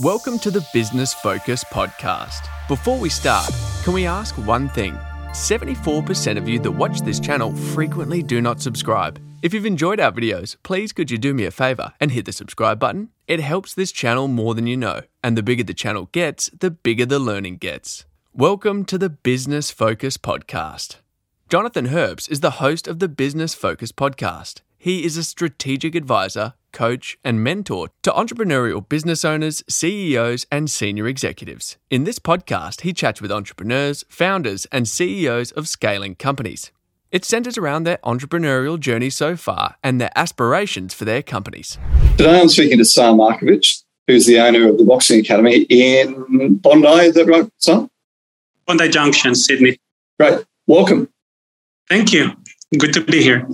Welcome to the Business Focus podcast. Before we start, can we ask one thing? 74% of you that watch this channel frequently do not subscribe. If you've enjoyed our videos, please could you do me a favor and hit the subscribe button? It helps this channel more than you know, and the bigger the channel gets, the bigger the learning gets. Welcome to the Business Focus podcast. Jonathan Herps is the host of the Business Focus podcast. He is a strategic advisor, coach, and mentor to entrepreneurial business owners, CEOs, and senior executives. In this podcast, he chats with entrepreneurs, founders, and CEOs of scaling companies. It centers around their entrepreneurial journey so far and their aspirations for their companies. Today I'm speaking to Saar Markovitch, who's the owner of the Boxing Academy in Bondi. Is that right, Saar? Bondi Junction, Sydney. Great. Welcome. Thank you. Good to be here.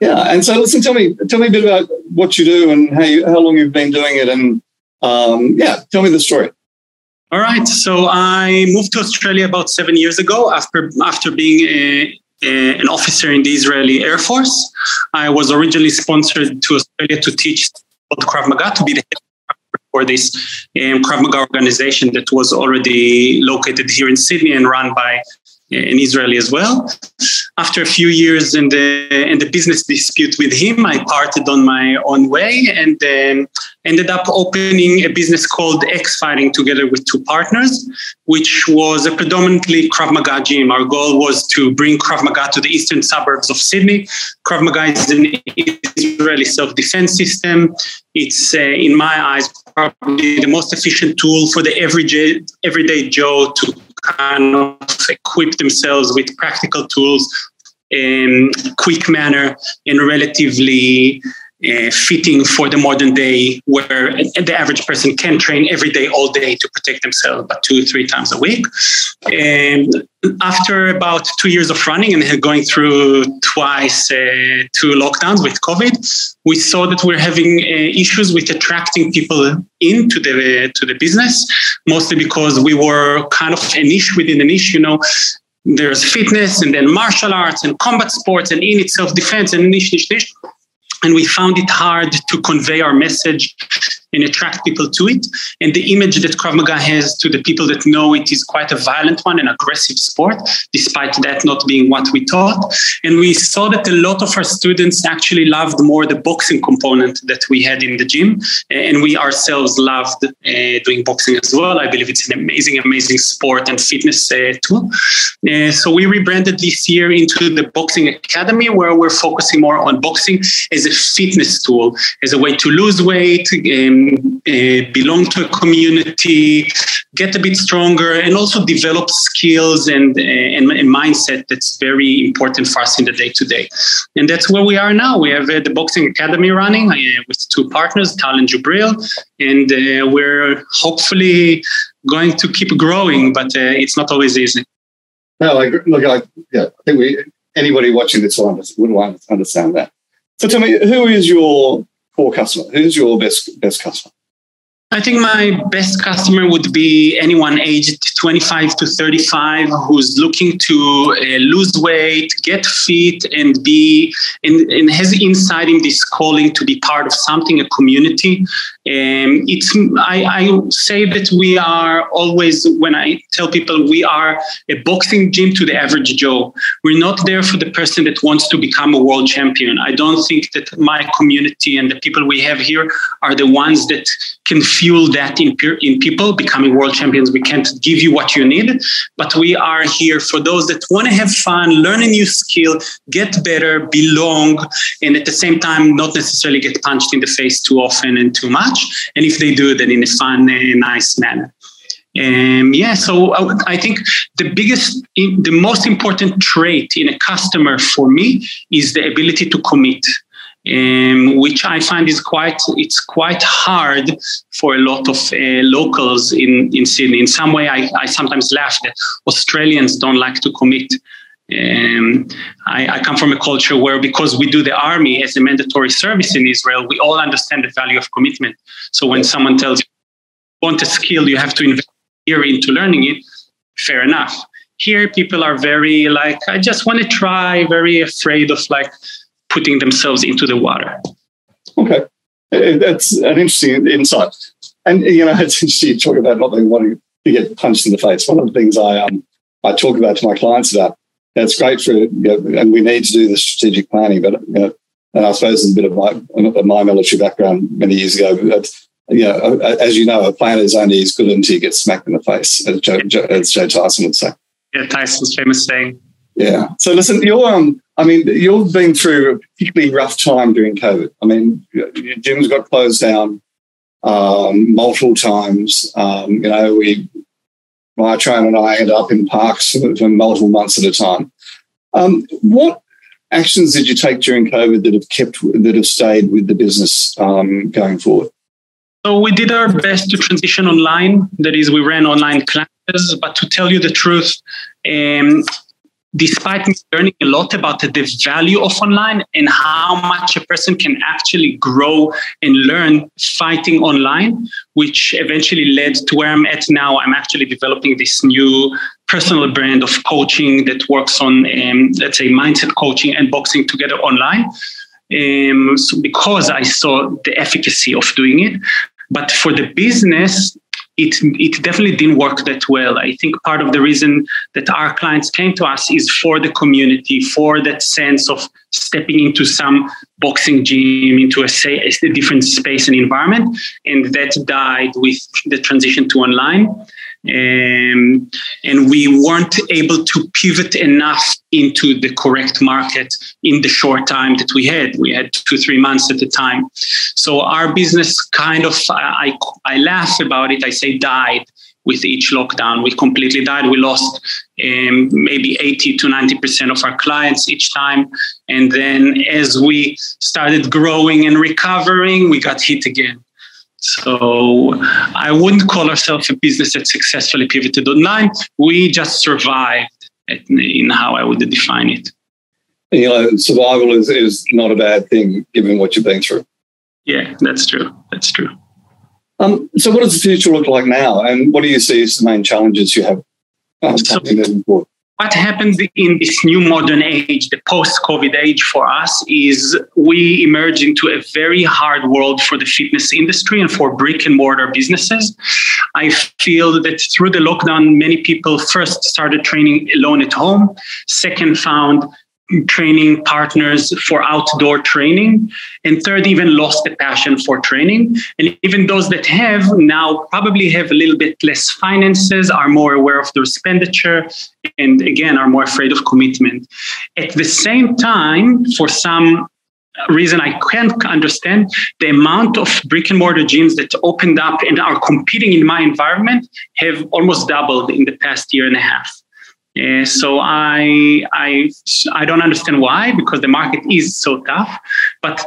Yeah, and so listen, tell me, tell me a bit about what you do and how you, how long you've been doing it, and um, yeah, tell me the story. All right. So I moved to Australia about seven years ago after after being a, an officer in the Israeli Air Force. I was originally sponsored to Australia to teach Krav Maga to be the for this um, Krav Maga organization that was already located here in Sydney and run by in Israel as well. After a few years in the in the business dispute with him, I parted on my own way and ended up opening a business called X Fighting together with two partners, which was a predominantly Krav Maga gym. Our goal was to bring Krav Maga to the eastern suburbs of Sydney. Krav Maga is an Israeli self-defense system. It's, uh, in my eyes, probably the most efficient tool for the everyday everyday Joe to kind of equip themselves with practical tools in quick manner in relatively uh, fitting for the modern day where the average person can train every day all day to protect themselves but two three times a week. And after about two years of running and going through twice uh, two lockdowns with covid we saw that we're having uh, issues with attracting people into the to the business mostly because we were kind of a niche within a niche you know there's fitness and then martial arts and combat sports and in itself defense and niche niche niche and we found it hard to convey our message and attract people to it. And the image that Krav Maga has to the people that know it is quite a violent one, an aggressive sport, despite that not being what we taught. And we saw that a lot of our students actually loved more the boxing component that we had in the gym. And we ourselves loved uh, doing boxing as well. I believe it's an amazing, amazing sport and fitness uh, tool. Uh, so we rebranded this year into the Boxing Academy, where we're focusing more on boxing as a fitness tool, as a way to lose weight. Um, uh, belong to a community, get a bit stronger, and also develop skills and, and, and mindset that's very important for us in the day to day. And that's where we are now. We have uh, the Boxing Academy running uh, with two partners, Tal and Jubril, and uh, we're hopefully going to keep growing, but it's not always easy. No, look, I, yeah, I think we anybody watching this will understand that. So tell me, who is your core customer? Who's your best best customer? I think my best customer would be anyone aged 25 to 35 who's looking to uh, lose weight, get fit, and be and, and has inside him this calling to be part of something, a community. Um, it's I, I say that we are always when I tell people we are a boxing gym to the average Joe. We're not there for the person that wants to become a world champion. I don't think that my community and the people we have here are the ones that can fuel that in, in people becoming world champions. We can't give you what you need, but we are here for those that want to have fun, learn a new skill, get better, belong, and at the same time, not necessarily get punched in the face too often and too much. And if they do, then in a fun and nice manner. Um, yeah, so I think the biggest, the most important trait in a customer for me is the ability to commit um, which I find is quite it's quite hard for a lot of uh, locals in in Sydney. In some way, I, I sometimes laugh that Australians don't like to commit. Um, I, I, come from a culture where, because we do the army as a mandatory service in Israel, we all understand the value of commitment. So when someone tells you, you want a skill, you have to invest here into learning it, fair enough. Here, people are very like, I just want to try, very afraid of like, putting themselves into the water. Okay, that's an interesting insight. and you know, it's interesting you talk about not being wanting to get punched in the face. One of the things I um I talk about to my clients about. It's great for, you know, and we need to do the strategic planning, but you know, and I suppose there's a bit of my my military background many years ago. But you know, as you know, a plan is only as good until you get smacked in the face, as Joe, as Joe Tyson would say. Yeah, Tyson's famous saying. Yeah. So listen, you're um, I mean, you've been through a particularly rough time during COVID. I mean, your gyms got closed down um, multiple times. Um, you know, we, my trainer and I end up in parks for, multiple months at a time. Um, what actions did you take during COVID that have kept that have stayed with the business um, going forward? So we did our best to transition online. That is, we ran online classes. But to tell you the truth, um, despite me learning a lot about the value of online and how much a person can actually grow and learn fighting online, which eventually led to where I'm at now. I'm actually developing this new personal brand of coaching that works on, um, let's say, mindset coaching and boxing together online. Um, so because I saw the efficacy of doing it. But for the business, it, it definitely didn't work that well. I think part of the reason that our clients came to us is for the community, for that sense of stepping into some boxing gym, into a, say, a different space and environment. And that died with the transition to online. Um, and we weren't able to pivot enough into the correct market in the short time that we had. We had two, three months at the time. So our business kind of, I, I laugh about it, I say died with each lockdown. We completely died. We lost um, maybe 80 to 90% of our clients each time. And then as we started growing and recovering, we got hit again. So I wouldn't call ourselves a business that successfully pivoted online. We just survived in how I would define it. You know, survival is, is not a bad thing given what you've been through. Yeah, that's true. That's true. Um, so, what does the future look like now, and what do you see as the main challenges you have um, so, what happens in this new modern age, the post COVID age for us, is we emerge into a very hard world for the fitness industry and for brick and mortar businesses. I feel that through the lockdown, many people first started training alone at home, second, found training partners for outdoor training and third even lost the passion for training and even those that have now probably have a little bit less finances are more aware of their expenditure and again are more afraid of commitment at the same time for some reason I can't understand the amount of brick and mortar gyms that opened up and are competing in my environment have almost doubled in the past year and a half. Uh, so I, I, I don't understand why, because the market is so tough. But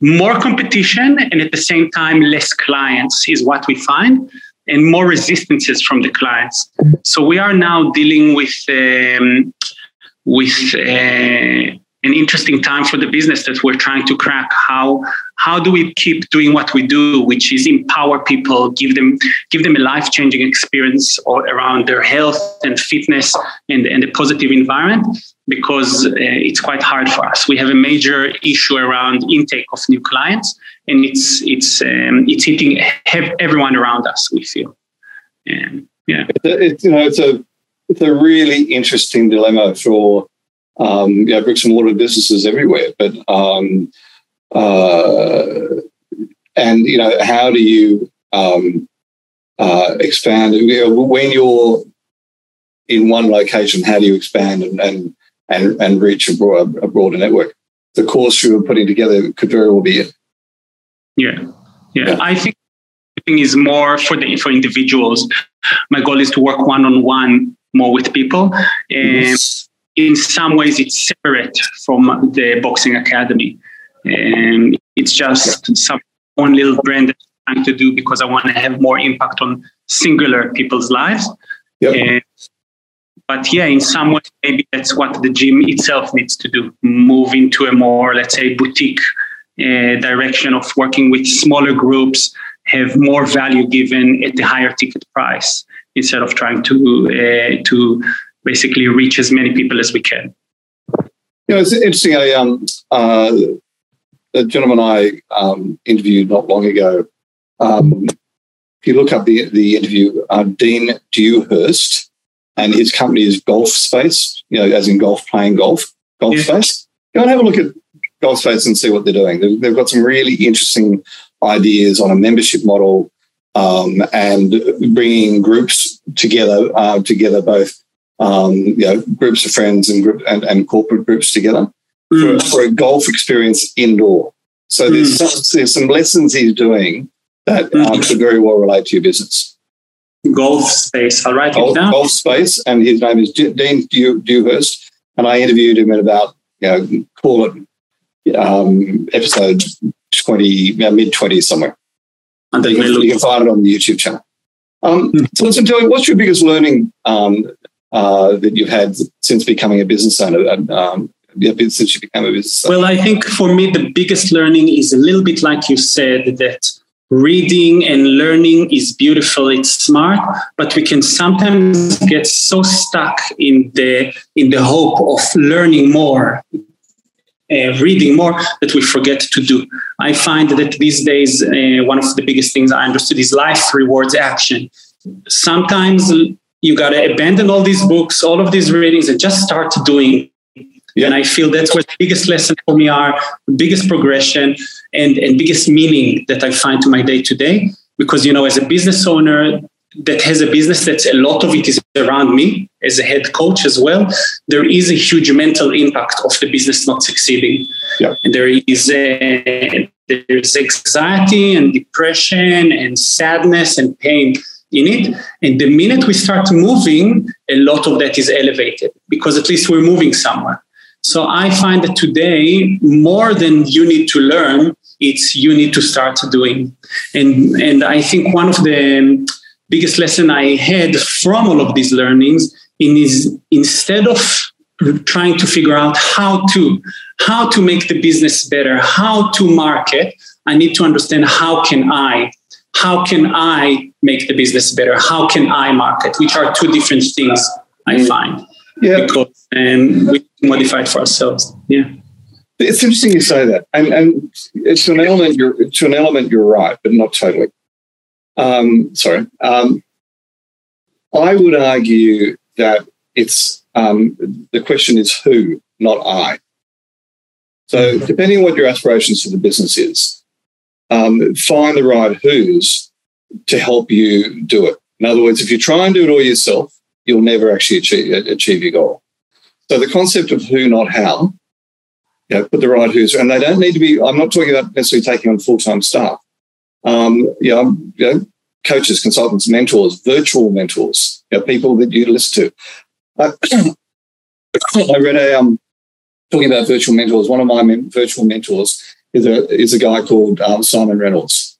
more competition and at the same time less clients is what we find, and more resistances from the clients. So we are now dealing with um, with uh, an interesting time for the business that we're trying to crack. How how do we keep doing what we do, which is empower people, give them give them a life changing experience around their health and fitness and, and a positive environment? Because uh, it's quite hard for us. We have a major issue around intake of new clients, and it's it's um, it's hitting everyone around us. We feel, and yeah, it's, you know, it's a it's a really interesting dilemma for um, bricks and mortar businesses everywhere. But um, and you know, how do you um, uh, expand? You know, when you're in one location, how do you expand and and and, and reach a, broad, a broader network? The course you were putting together could very well be it. Yeah, yeah. yeah. I think is more for the for individuals. My goal is to work one on one more with people. And yes in some ways it's separate from the boxing academy and it's just some one little brand that i'm trying to do because i want to have more impact on singular people's lives yep. and, but yeah in some way maybe that's what the gym itself needs to do move into a more let's say boutique uh, direction of working with smaller groups have more value given at the higher ticket price instead of trying to uh, to basically reach as many people as we can. You know, it's interesting. I, um, uh, a gentleman I um, interviewed not long ago um, if you look up the the interview, uh, Dean Dewhurst, and his company is Golf Space, you know, as in golf, playing golf, Golf yeah. Space. Go and have a look at Golf Space and see what they're doing. They've, they've got some really interesting ideas on a membership model um, and bringing groups together, uh, together both um, you know, groups of friends and, group, and, and corporate groups together mm. for, for, a golf experience indoor. So there's, mm. some, there's some lessons he's doing that mm. um, could very well relate to your business. Golf space. I'll write golf, it down. Golf space, and his name is Dean Dewhurst, and I interviewed him at about you know call it um, episode twenty, mid twenties somewhere. And you, can, you can find it on the YouTube channel. Um, mm. So listen, Joey, what's your biggest learning um, uh, that you've had since becoming a business owner? Um, since you became a business? Well, I think for me, the biggest learning is a little bit like you said that reading and learning is beautiful it's smart but we can sometimes get so stuck in the in the hope of learning more uh, reading more that we forget to do i find that these days uh, one of the biggest things i understood is life rewards action sometimes you got to abandon all these books all of these readings and just start doing yeah. And I feel that's where the biggest lesson for me are, the biggest progression and, and biggest meaning that I find to my day to day. Because, you know, as a business owner that has a business that a lot of it is around me as a head coach as well, there is a huge mental impact of the business not succeeding. Yeah. And there is a, there's anxiety and depression and sadness and pain in it. And the minute we start moving, a lot of that is elevated because at least we're moving somewhere. So I find that today, more than you need to learn, it's you need to start doing. And, and I think one of the biggest lesson I had from all of these learnings is instead of trying to figure out how to how to make the business better, how to market, I need to understand how can I how can I make the business better? How can I market? Which are two different things I mm. find. Yeah. Because um, we modify it for ourselves. Yeah. It's interesting you say that, and and it's an element you're to an element you're right, but not totally. Um, sorry, um, I would argue that it's um, the question is who, not I. So depending on what your aspirations for the business is, um, find the right who's to help you do it. In other words, if you try and do it all yourself, you'll never actually achieve, achieve your goal. So the concept of who, not how, you know, put the right who's, and they don't need to be, I'm not talking about necessarily taking on full-time staff. Um, you, know, you know, coaches, consultants, mentors, virtual mentors, you know, people that you listen to. I, I read a, um, talking about virtual mentors, one of my men, virtual mentors is a, is a guy called um, Simon Reynolds.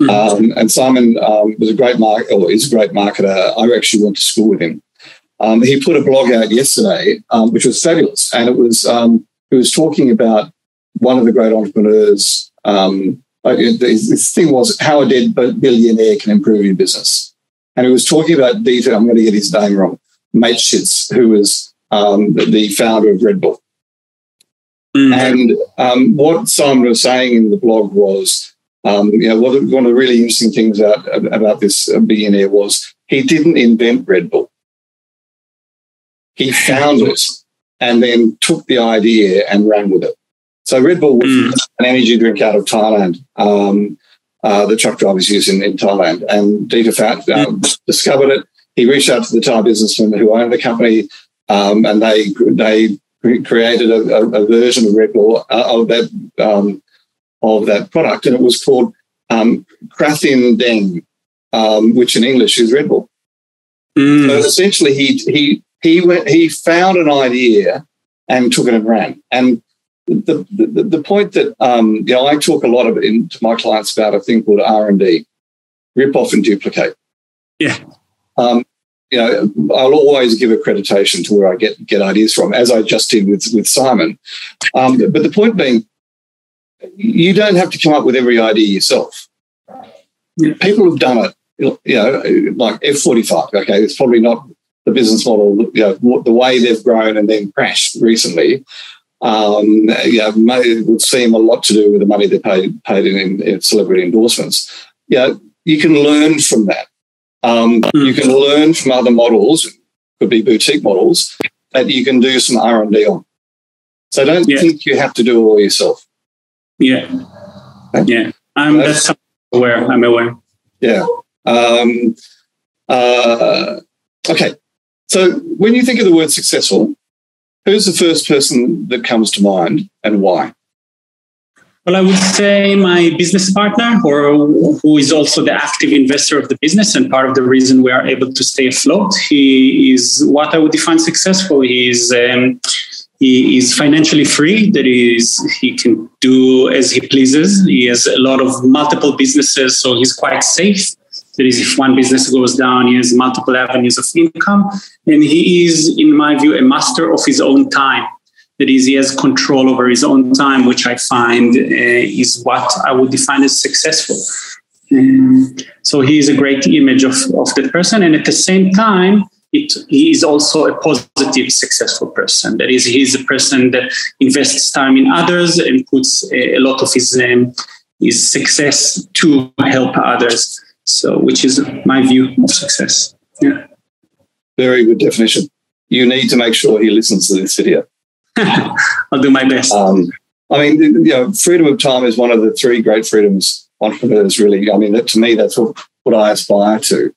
Mm-hmm. Um, and Simon um, was a great mark, or is a great marketer. I actually went to school with him. Um, he put a blog out yesterday, um, which was fabulous, and it was um, he was talking about one of the great entrepreneurs. Um, this thing was how a dead billionaire can improve your business, and he was talking about Dieter. I'm going to get his name wrong. Mateschitz, who was um, the founder of Red Bull. Mm-hmm. And um, what Simon was saying in the blog was, um, you know, one of the really interesting things about, about this billionaire was he didn't invent Red Bull. He found it and then took the idea and ran with it. So Red Bull was mm. an energy drink out of Thailand. Um, uh, the truck drivers use in, in Thailand. And Dieter Fat uh, mm. discovered it. He reached out to the Thai businessman who owned the company, um, and they they created a, a, a version of Red Bull uh, of that um, of that product, and it was called um, Krating Daeng, um, which in English is Red Bull. Mm. So essentially, he he he went, he found an idea and took it and ran. And the, the, the point that, um, you know, I talk a lot of in, to my clients about a thing called R&D, rip off and duplicate. Yeah. Um, you know, I'll always give accreditation to where I get, get ideas from, as I just did with, with Simon. Um, but the point being, you don't have to come up with every idea yourself. Yeah. People have done it, you know, like F45. Okay, it's probably not the business model, you know, the way they've grown and then crashed recently, um, you know, may, would seem a lot to do with the money they paid paid in, in celebrity endorsements. Yeah, you can learn from that. Um. You can learn from other models, could be boutique models, that you can do some R and D on. So don't yeah. think you have to do it all yourself. Yeah, okay. yeah. I'm that's aware. I'm aware. Yeah. Um, uh, okay. So when you think of the word successful, who's the first person that comes to mind and why? Well, I would say my business partner, or who is also the active investor of the business and part of the reason we are able to stay afloat. He is what I would define successful. He is um, he is financially free. That is, he can do as he pleases. He has a lot of multiple businesses, so he's quite safe. That is, if one business goes down, he has multiple avenues of income, and he is, in my view, a master of his own time that is he has control over his own time, which I find uh, is what I would define as successful. Um, so he is a great image of, of the person, and at the same time, it, he is also a positive, successful person. That is, he is a person that invests time in others and puts a, a lot of his um, his success to help others. So, which is my view of success. Yeah. Very good definition. You need to make sure he listens to this video. I'll do my best. Um, I mean, you know, freedom of time is one of the three great freedoms entrepreneurs really. I mean, that, to me, that's what, what I aspire to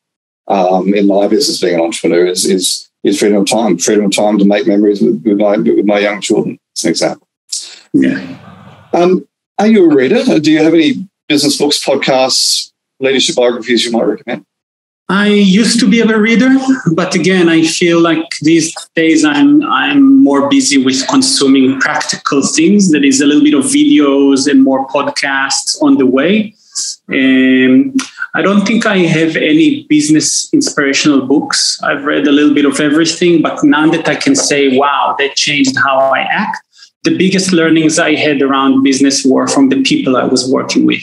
um, in my business being an entrepreneur is, is, is freedom of time, freedom of time to make memories with, with, my, with my young children, as an example. Yeah. Um, are you a reader? Do you have any business books, podcasts, leadership biographies you might recommend? I used to be a reader, but again, I feel like these days I'm I'm more busy with consuming practical things. That is a little bit of videos and more podcasts on the way. Um, I don't think I have any business inspirational books. I've read a little bit of everything, but none that I can say, "Wow, that changed how I act." The biggest learnings I had around business were from the people I was working with.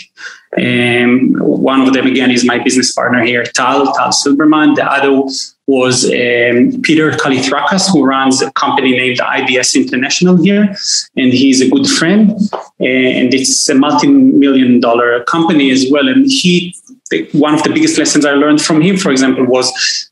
Um, one of them, again, is my business partner here, Tal, Tal Silberman. The other was um, Peter Kalithrakas, who runs a company named IBS International here. And he's a good friend. And it's a multi million dollar company as well. And he, one of the biggest lessons I learned from him, for example, was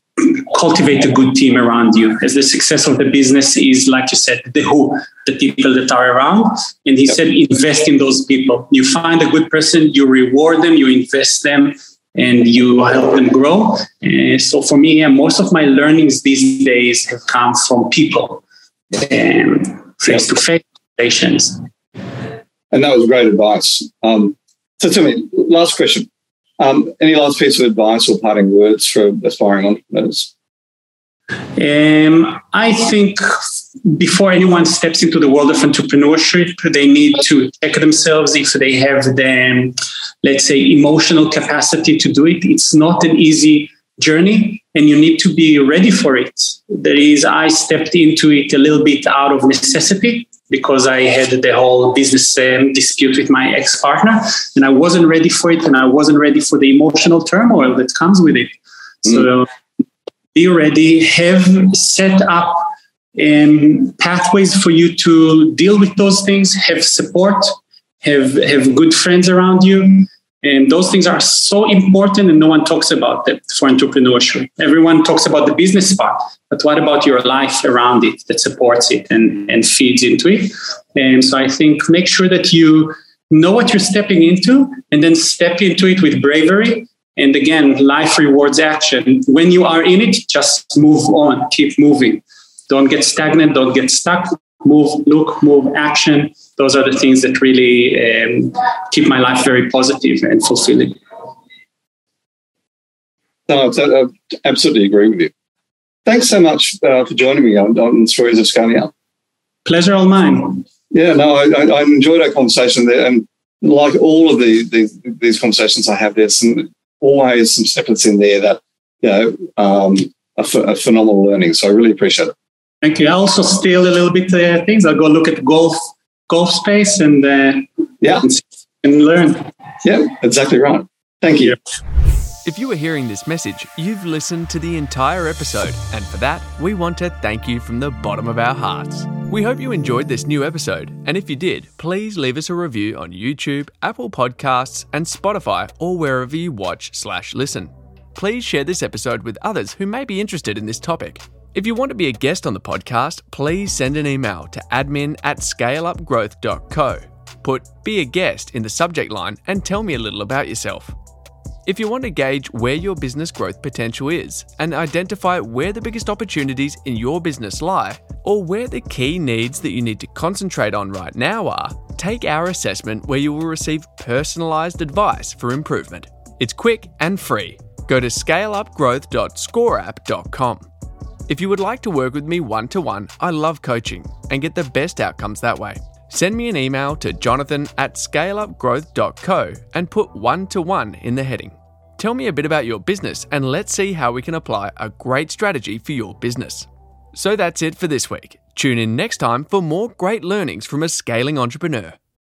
cultivate a good team around you. As the success of the business is like you said the who the people that are around. And he yep. said invest in those people. You find a good person you reward them you invest them and you help them grow. And so for me yeah, most of my learnings these days have come from people face to face relations. And that was great advice. Um, so tell me last question. Um, any last piece of advice or parting words for aspiring entrepreneurs? Um, I think before anyone steps into the world of entrepreneurship, they need to check themselves if they have the, let's say, emotional capacity to do it. It's not an easy journey and you need to be ready for it. That is, I stepped into it a little bit out of necessity because I had the whole business um, dispute with my ex partner, and I wasn't ready for it, and I wasn't ready for the emotional turmoil that comes with it. Mm. Be ready, have set up um, pathways for you to deal with those things, have support, have have good friends around you, and those things are so important, and no one talks about them for entrepreneurship. Everyone talks about the business part, but what about your life around it that supports it and, and feeds into it? And so I think make sure that you know what you're stepping into and then step into it with bravery. And again, life rewards action. When you are in it, just move on, keep moving. Don't get stagnant, don't get stuck. Move, look, move, action those are the things that really um, keep my life very positive and fulfilling. No, I absolutely agree with you. Thanks so much uh, for joining me on, on Stories of Scania. Pleasure all mine. Yeah, no, I, I enjoyed our conversation there. And like all of the, the, these conversations I have, there's some always some snippets in there that, you know, um, are, are phenomenal learning. So I really appreciate it. Thank you. I also steal a little bit uh, things. I'll go look at golf golf space and uh, yeah, and learn. Yeah, exactly right. Thank you. If you are hearing this message, you've listened to the entire episode, and for that, we want to thank you from the bottom of our hearts. We hope you enjoyed this new episode, and if you did, please leave us a review on YouTube, Apple Podcasts, and Spotify, or wherever you watch slash listen. Please share this episode with others who may be interested in this topic. If you want to be a guest on the podcast, please send an email to admin at scaleupgrowth.co. Put Be a Guest in the subject line and tell me a little about yourself. If you want to gauge where your business growth potential is and identify where the biggest opportunities in your business lie, or where the key needs that you need to concentrate on right now are, take our assessment where you will receive personalized advice for improvement. It's quick and free. Go to scaleupgrowth.scoreapp.com. If you would like to work with me one to one, I love coaching and get the best outcomes that way. Send me an email to jonathan at scaleupgrowth.co and put one to one in the heading. Tell me a bit about your business and let's see how we can apply a great strategy for your business. So that's it for this week. Tune in next time for more great learnings from a scaling entrepreneur.